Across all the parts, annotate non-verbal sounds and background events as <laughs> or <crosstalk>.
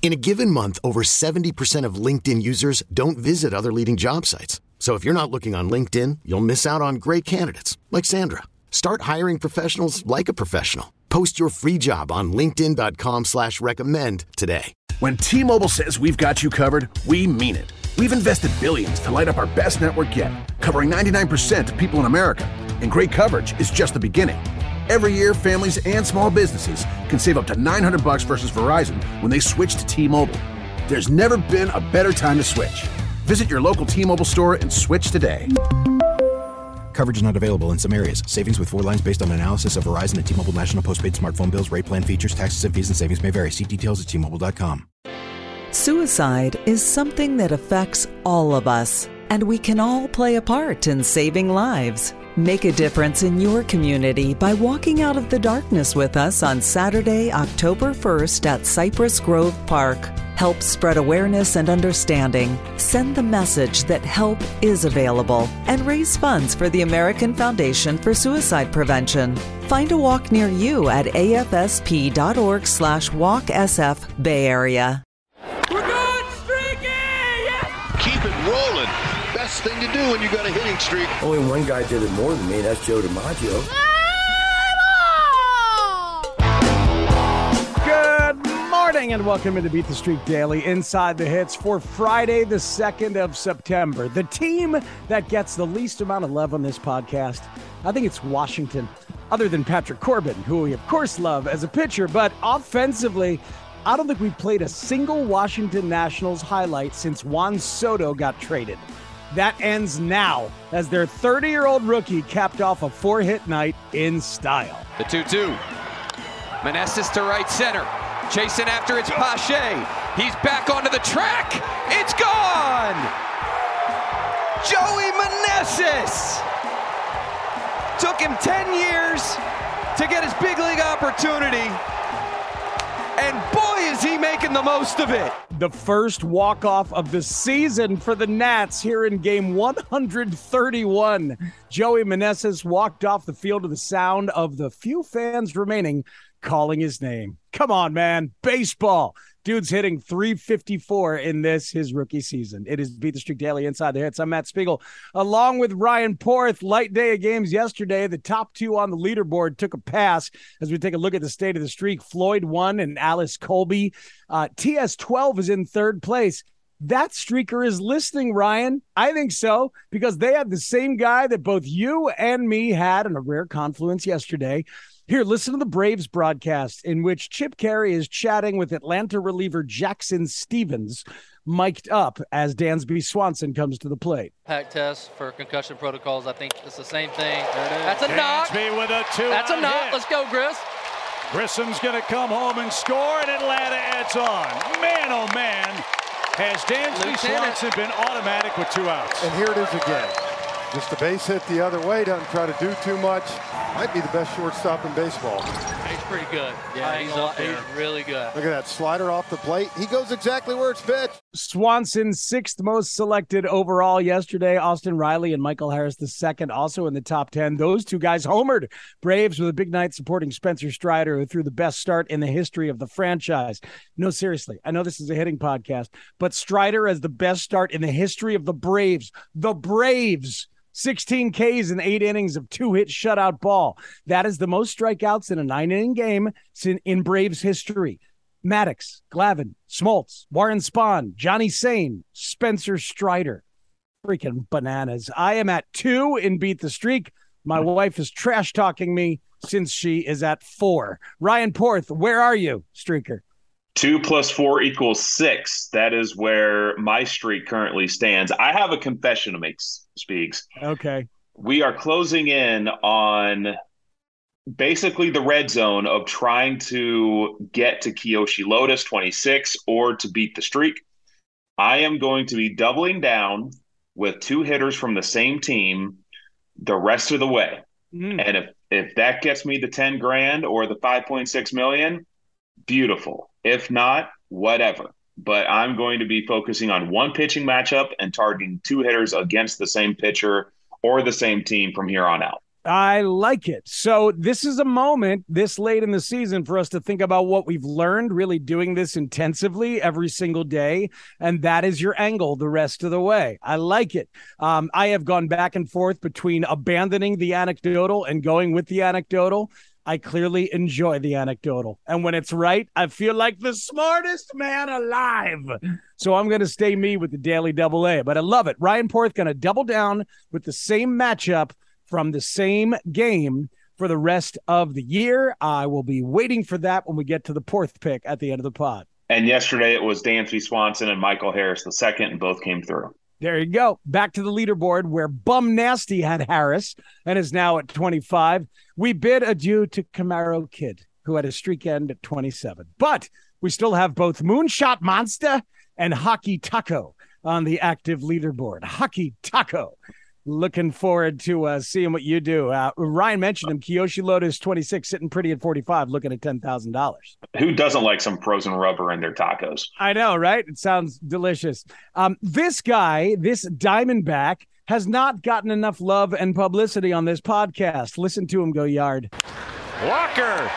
In a given month, over 70% of LinkedIn users don't visit other leading job sites. So if you're not looking on LinkedIn, you'll miss out on great candidates like Sandra. Start hiring professionals like a professional. Post your free job on LinkedIn.com slash recommend today. When T-Mobile says we've got you covered, we mean it. We've invested billions to light up our best network yet, covering 99% of people in America. And great coverage is just the beginning. Every year, families and small businesses can save up to 900 bucks versus Verizon when they switch to T-Mobile. There's never been a better time to switch. Visit your local T-Mobile store and switch today. Coverage is not available in some areas. Savings with four lines based on analysis of Verizon and T-Mobile national postpaid smartphone bills. Rate plan features, taxes and fees and savings may vary. See details at T-Mobile.com. Suicide is something that affects all of us, and we can all play a part in saving lives. Make a difference in your community by walking out of the darkness with us on Saturday, October 1st at Cypress Grove Park. Help spread awareness and understanding. Send the message that help is available and raise funds for the American Foundation for Suicide Prevention. Find a walk near you at afsp.org slash walksf Bay Area. Best thing to do when you got a hitting streak. Only one guy did it more than me. That's Joe DiMaggio. Good morning and welcome into Beat the Streak Daily Inside the Hits for Friday, the 2nd of September. The team that gets the least amount of love on this podcast, I think it's Washington, other than Patrick Corbin, who we of course love as a pitcher, but offensively, I don't think we've played a single Washington Nationals highlight since Juan Soto got traded. That ends now as their 30 year old rookie capped off a four hit night in style. The 2 2. Meneses to right center. Chasing after it's Pache. He's back onto the track. It's gone. Joey Meneses. Took him 10 years to get his big league opportunity. And boy, is he making the most of it. The first walk off of the season for the Nats here in game 131. Joey Meneses walked off the field to the sound of the few fans remaining calling his name. Come on, man. Baseball. Dude's hitting 354 in this, his rookie season. It is Beat the Streak Daily Inside the Hits. I'm Matt Spiegel, along with Ryan Porth. Light day of games yesterday. The top two on the leaderboard took a pass as we take a look at the state of the streak. Floyd won and Alice Colby. Uh, TS12 is in third place. That streaker is listening, Ryan. I think so, because they had the same guy that both you and me had in a rare confluence yesterday. Here, listen to the Braves broadcast in which Chip Caray is chatting with Atlanta reliever Jackson Stephens, mic'd up as Dansby Swanson comes to the plate. Pack test for concussion protocols. I think it's the same thing. That's a knock. with a two. That's a knock. Hit. Let's go, Chris. Grissom's going to come home and score, and Atlanta adds on. Man, oh man, has Dansby Swanson been automatic with two outs. And here it is again. Just a base hit the other way, doesn't try to do too much. Might be the best shortstop in baseball. He's pretty good. Yeah, he's up there. He's really good. Look at that slider off the plate. He goes exactly where it's pitched. Swanson, sixth most selected overall yesterday. Austin Riley and Michael Harris, the second, also in the top 10. Those two guys homered. Braves with a big night supporting Spencer Strider, who threw the best start in the history of the franchise. No, seriously, I know this is a hitting podcast, but Strider as the best start in the history of the Braves. The Braves. 16 Ks in eight innings of two hit shutout ball. That is the most strikeouts in a nine inning game in Braves history. Maddux, Glavine, Smoltz, Warren Spahn, Johnny Sain, Spencer Strider. Freaking bananas. I am at two in Beat the Streak. My wife is trash talking me since she is at four. Ryan Porth, where are you, streaker? Two plus four equals six. That is where my streak currently stands. I have a confession to make, Speaks. Okay. We are closing in on basically the red zone of trying to get to Kiyoshi Lotus 26 or to beat the streak. I am going to be doubling down with two hitters from the same team the rest of the way. Mm. And if if that gets me the 10 grand or the 5.6 million, beautiful. If not, whatever. But I'm going to be focusing on one pitching matchup and targeting two hitters against the same pitcher or the same team from here on out. I like it. So, this is a moment this late in the season for us to think about what we've learned, really doing this intensively every single day. And that is your angle the rest of the way. I like it. Um, I have gone back and forth between abandoning the anecdotal and going with the anecdotal. I clearly enjoy the anecdotal. And when it's right, I feel like the smartest man alive. So I'm going to stay me with the daily double A, but I love it. Ryan Porth going to double down with the same matchup from the same game for the rest of the year. I will be waiting for that when we get to the Porth pick at the end of the pod. And yesterday it was Dansby Swanson and Michael Harris the second, and both came through. There you go. Back to the leaderboard where Bum Nasty had Harris and is now at 25. We bid adieu to Camaro Kid, who had a streak end at 27. But we still have both Moonshot Monster and Hockey Taco on the active leaderboard. Hockey Taco looking forward to uh, seeing what you do. Uh, Ryan mentioned him. Kiyoshi Lotus 26, sitting pretty at 45, looking at $10,000. Who doesn't like some frozen rubber in their tacos? I know, right? It sounds delicious. Um, this guy, this Diamondback, has not gotten enough love and publicity on this podcast. Listen to him go yard. Walker,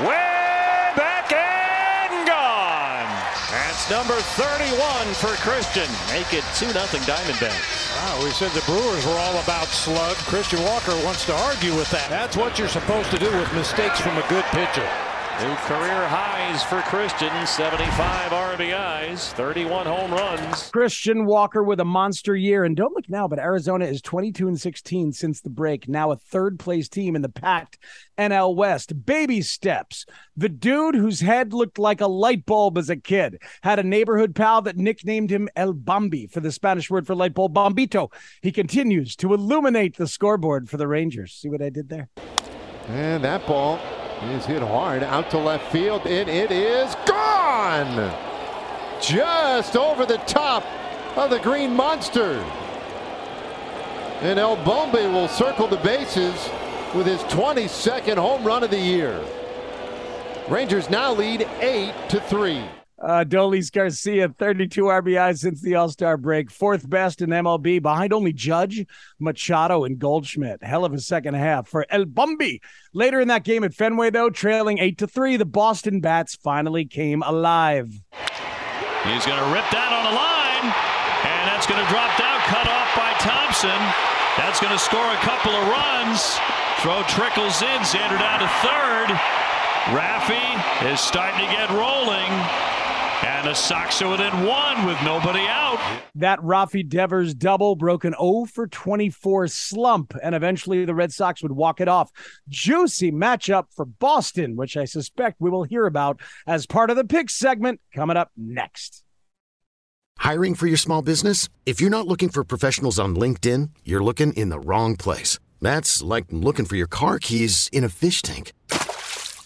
way back and gone. That's number 31 for Christian. Make it 2 0 Diamondbacks. Wow, we said the Brewers were all about slug. Christian Walker wants to argue with that. That's what you're supposed to do with mistakes from a good pitcher. New career highs for Christian 75 RBIs, 31 home runs. Christian Walker with a monster year. And don't look now, but Arizona is 22 and 16 since the break. Now a third place team in the packed NL West. Baby steps. The dude whose head looked like a light bulb as a kid had a neighborhood pal that nicknamed him El Bombi for the Spanish word for light bulb, Bombito. He continues to illuminate the scoreboard for the Rangers. See what I did there? And that ball is hit hard out to left field, and it is gone! Just over the top of the Green Monster. And El Bombi will circle the bases with his 22nd home run of the year. Rangers now lead 8 to 3. Uh, Adolis Garcia, 32 RBIs since the All Star break, fourth best in MLB, behind only Judge, Machado, and Goldschmidt. Hell of a second half for El Bombi. Later in that game at Fenway, though, trailing eight to three, the Boston Bats finally came alive. He's going to rip that on the line, and that's going to drop down, cut off by Thompson. That's going to score a couple of runs. Throw trickles in, Xander down to third. Raffy is starting to get rolling. And the Sox are within one with nobody out. That Rafi Devers double broke an 0 for 24 slump, and eventually the Red Sox would walk it off. Juicy matchup for Boston, which I suspect we will hear about as part of the pick segment coming up next. Hiring for your small business? If you're not looking for professionals on LinkedIn, you're looking in the wrong place. That's like looking for your car keys in a fish tank.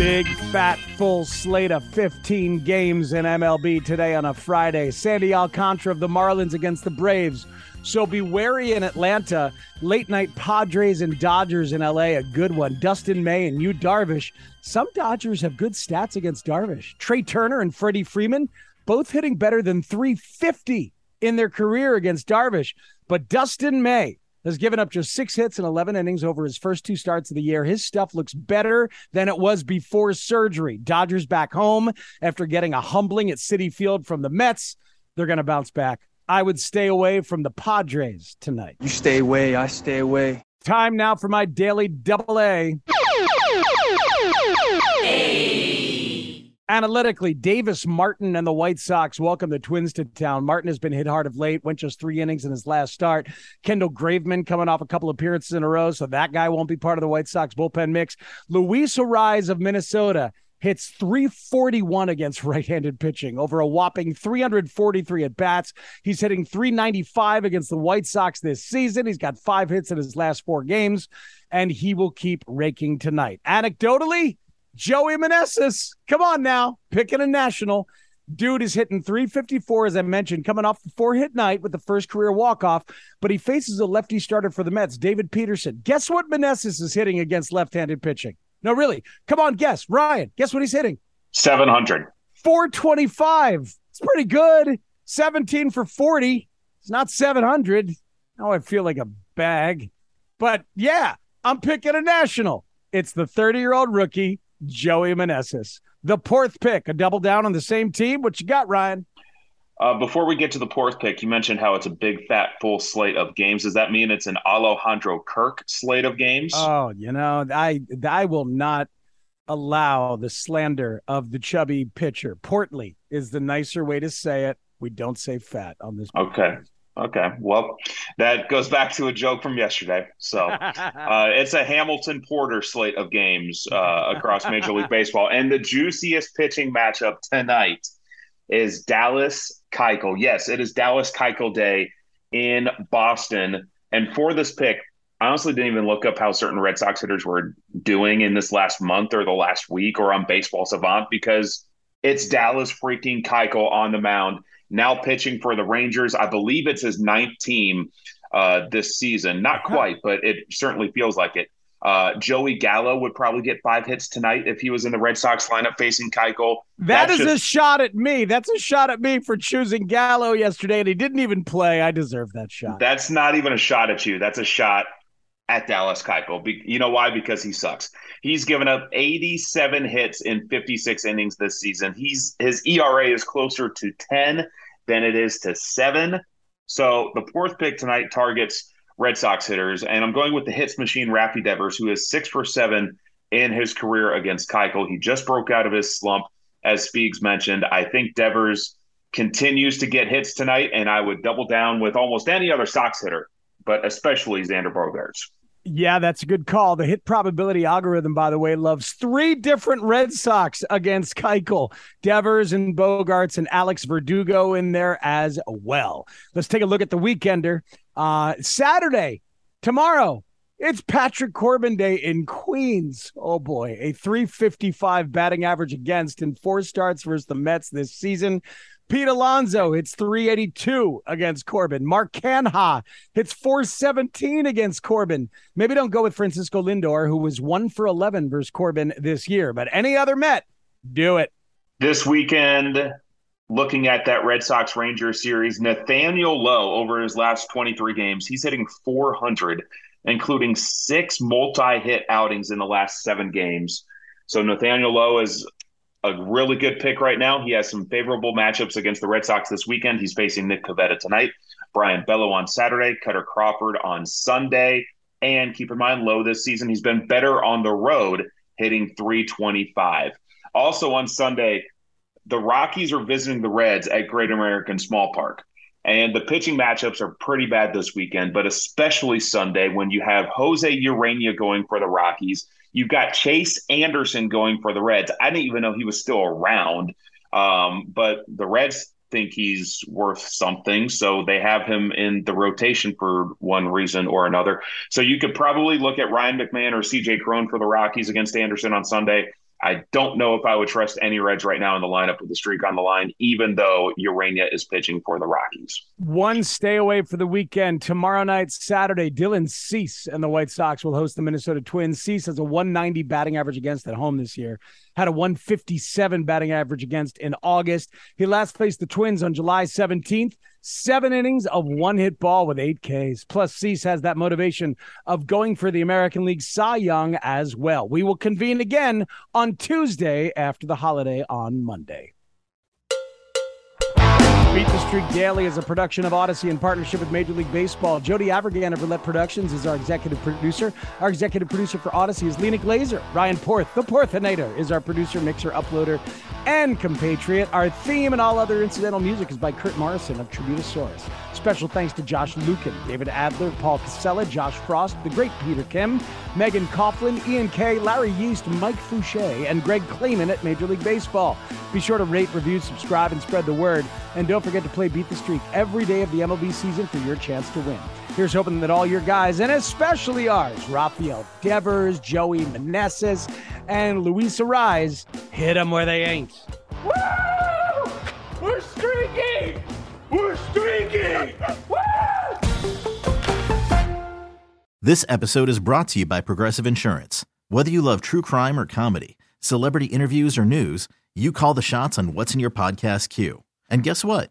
Big, fat, full slate of 15 games in MLB today on a Friday. Sandy Alcantara of the Marlins against the Braves. So be wary in Atlanta. Late night Padres and Dodgers in LA, a good one. Dustin May and Yu Darvish. Some Dodgers have good stats against Darvish. Trea Turner and Freddie Freeman both hitting better than 350 in their career against Darvish. But Dustin May has given up just six hits and 11 innings over his first two starts of the year. His stuff looks better than it was before surgery. Dodgers back home after getting a humbling at Citi Field from the Mets. they're going to bounce back. I would stay away from the Padres tonight. You stay away, I stay away. Time now for my daily double A. Analytically, Davis Martin and the White Sox welcome the Twins to town. Martin has been hit hard of late, went just three innings in his last start. Kendall Graveman coming off a couple appearances in a row, so that guy won't be part of the White Sox bullpen mix. Luis Arraez of Minnesota hits 341 against <laughs> right-handed pitching over a whopping 343 at bats. He's hitting 395 against the White Sox this season. He's got five hits in his last four games, and he will keep raking tonight. Anecdotally, Joey Meneses, come on now, picking a national. Dude is hitting 354, as I mentioned, coming off the four hit night with the first career walk off, but he faces a lefty starter for the Mets, David Peterson. Guess what Meneses is hitting against left handed pitching? No, really. Come on, guess. Ryan, guess what he's hitting? 700. 425. It's pretty good. 17 for 40. It's not 700. Now I feel like a bag. But yeah, I'm picking a national. It's the 30 year old rookie Joey Meneses. The fourth pick, a double down on the same team. What you got, Ryan? Uh, before we get to the fourth pick, you mentioned how it's a big, fat, full slate of games. Does that mean it's an Alejandro Kirk slate of games? Oh, you know, I I will not allow the slander of the chubby pitcher. Portly is the nicer way to say it. We don't say fat on this. Okay. Okay. Well, that goes back to a joke from yesterday. So <laughs> uh, it's a Hamilton Porter slate of games uh, across Major League Baseball. And the juiciest pitching matchup tonight is Dallas Keuchel. Yes, it is Dallas Keuchel Day in Boston. And for this pick, I honestly didn't even look up how certain Red Sox hitters were doing in this last month or the last week or on Baseball Savant because it's Dallas freaking Keuchel on the mound now pitching for the Rangers. I believe it's his ninth team uh, this season. Not quite, but it certainly feels like it. Uh, Joey Gallo would probably get five hits tonight if he was in the Red Sox lineup facing Keuchel. That That's is just, a shot at me. That's a shot at me for choosing Gallo yesterday, and he didn't even play. I deserve that shot. That's not even a shot at you. That's a shot at Dallas Keuchel. You know why? Because he sucks. He's given up 87 hits in 56 innings this season. He's his ERA is closer to 10 than it is to seven. So the fourth pick tonight targets Red Sox hitters, and I'm going with the hits machine, Rafi Devers, who is six for seven in his career against Keuchel. He just broke out of his slump, as Speaks mentioned. I think Devers continues to get hits tonight, and I would double down with almost any other Sox hitter, but especially Xander Bogaerts. Yeah, that's a good call. The hit probability algorithm, by the way, loves three different Red Sox against Keuchel, Devers and Bogaerts and Alex Verdugo in there as well. Let's take a look at the weekender. Uh, Saturday, tomorrow, it's Patrick Corbin Day in Queens. Oh boy, a 355 batting average against in four starts versus the Mets this season. Pete Alonso hits 382 against Corbin. Mark Canha hits 417 against Corbin. Maybe don't go with Francisco Lindor, who was one for 11 versus Corbin this year, but any other Met, do it. This weekend, looking at that Red Sox Rangers series, Nathaniel Lowe over his last 23 games, he's hitting 400, including six multi hit outings in the last seven games. So Nathaniel Lowe is a really good pick right now. He has some favorable matchups against the Red Sox this weekend. He's facing Nick Pivetta tonight, Brayan Bello on Saturday, Kutter Crawford on Sunday. And keep in mind, Lowe this season, he's been better on the road, hitting 325. Also on Sunday, the Rockies are visiting the Reds at Great American Small Park. And the pitching matchups are pretty bad this weekend, but especially Sunday when you have Jose Urena going for the Rockies You've got Chase Anderson going for the Reds. I didn't even know he was still around, um, but the Reds think he's worth something. So they have him in the rotation for one reason or another. So you could probably look at Ryan McMahon or CJ Cron for the Rockies against Anderson on Sunday. I don't know if I would trust any Reds right now in the lineup with the streak on the line, even though Urena is pitching for the Rockies. One stay away for the weekend. Tomorrow night, Saturday, Dylan Cease and the White Sox will host the Minnesota Twins. Cease has a 190 batting average against at home this year, had a 157 batting average against in August. He last faced the Twins on July 17th. Seven innings of one hit ball with eight Ks. Plus, Cease has that motivation of going for the American League Cy Young as well. We will convene again on Tuesday after the holiday on Monday. Beat the Streak Daily is a production of Odyssey in partnership with Major League Baseball. Jody Avirgan of Roulette Productions is our executive producer. Our executive producer for Odyssey is Lena Glazer. Ryan Porth, the Porthinator, is our producer, mixer, uploader, and compatriot. Our theme and all other incidental music is by Kurt Morrison of Tributosaurus. Special thanks to Josh Lukin, David Adler, Paul Casella, Josh Frost, the great Peter Kim, Megan Coughlin, Ian Kay, Larry Yeast, Mike Fouché, and Greg Clayman at Major League Baseball. Be sure to rate, review, subscribe, and spread the word. And don't forget to play Beat the Streak every day of the MLB season for your chance to win. Here's hoping that all your guys, and especially ours, Rafael Devers, Joey Meneses, and Luis Arraez, hit them where they ain't. Woo! We're streaking! We're streaking! <laughs> Woo! This episode is brought to you by Progressive Insurance. Whether you love true crime or comedy, celebrity interviews or news, you call the shots on what's in your podcast queue. And guess what?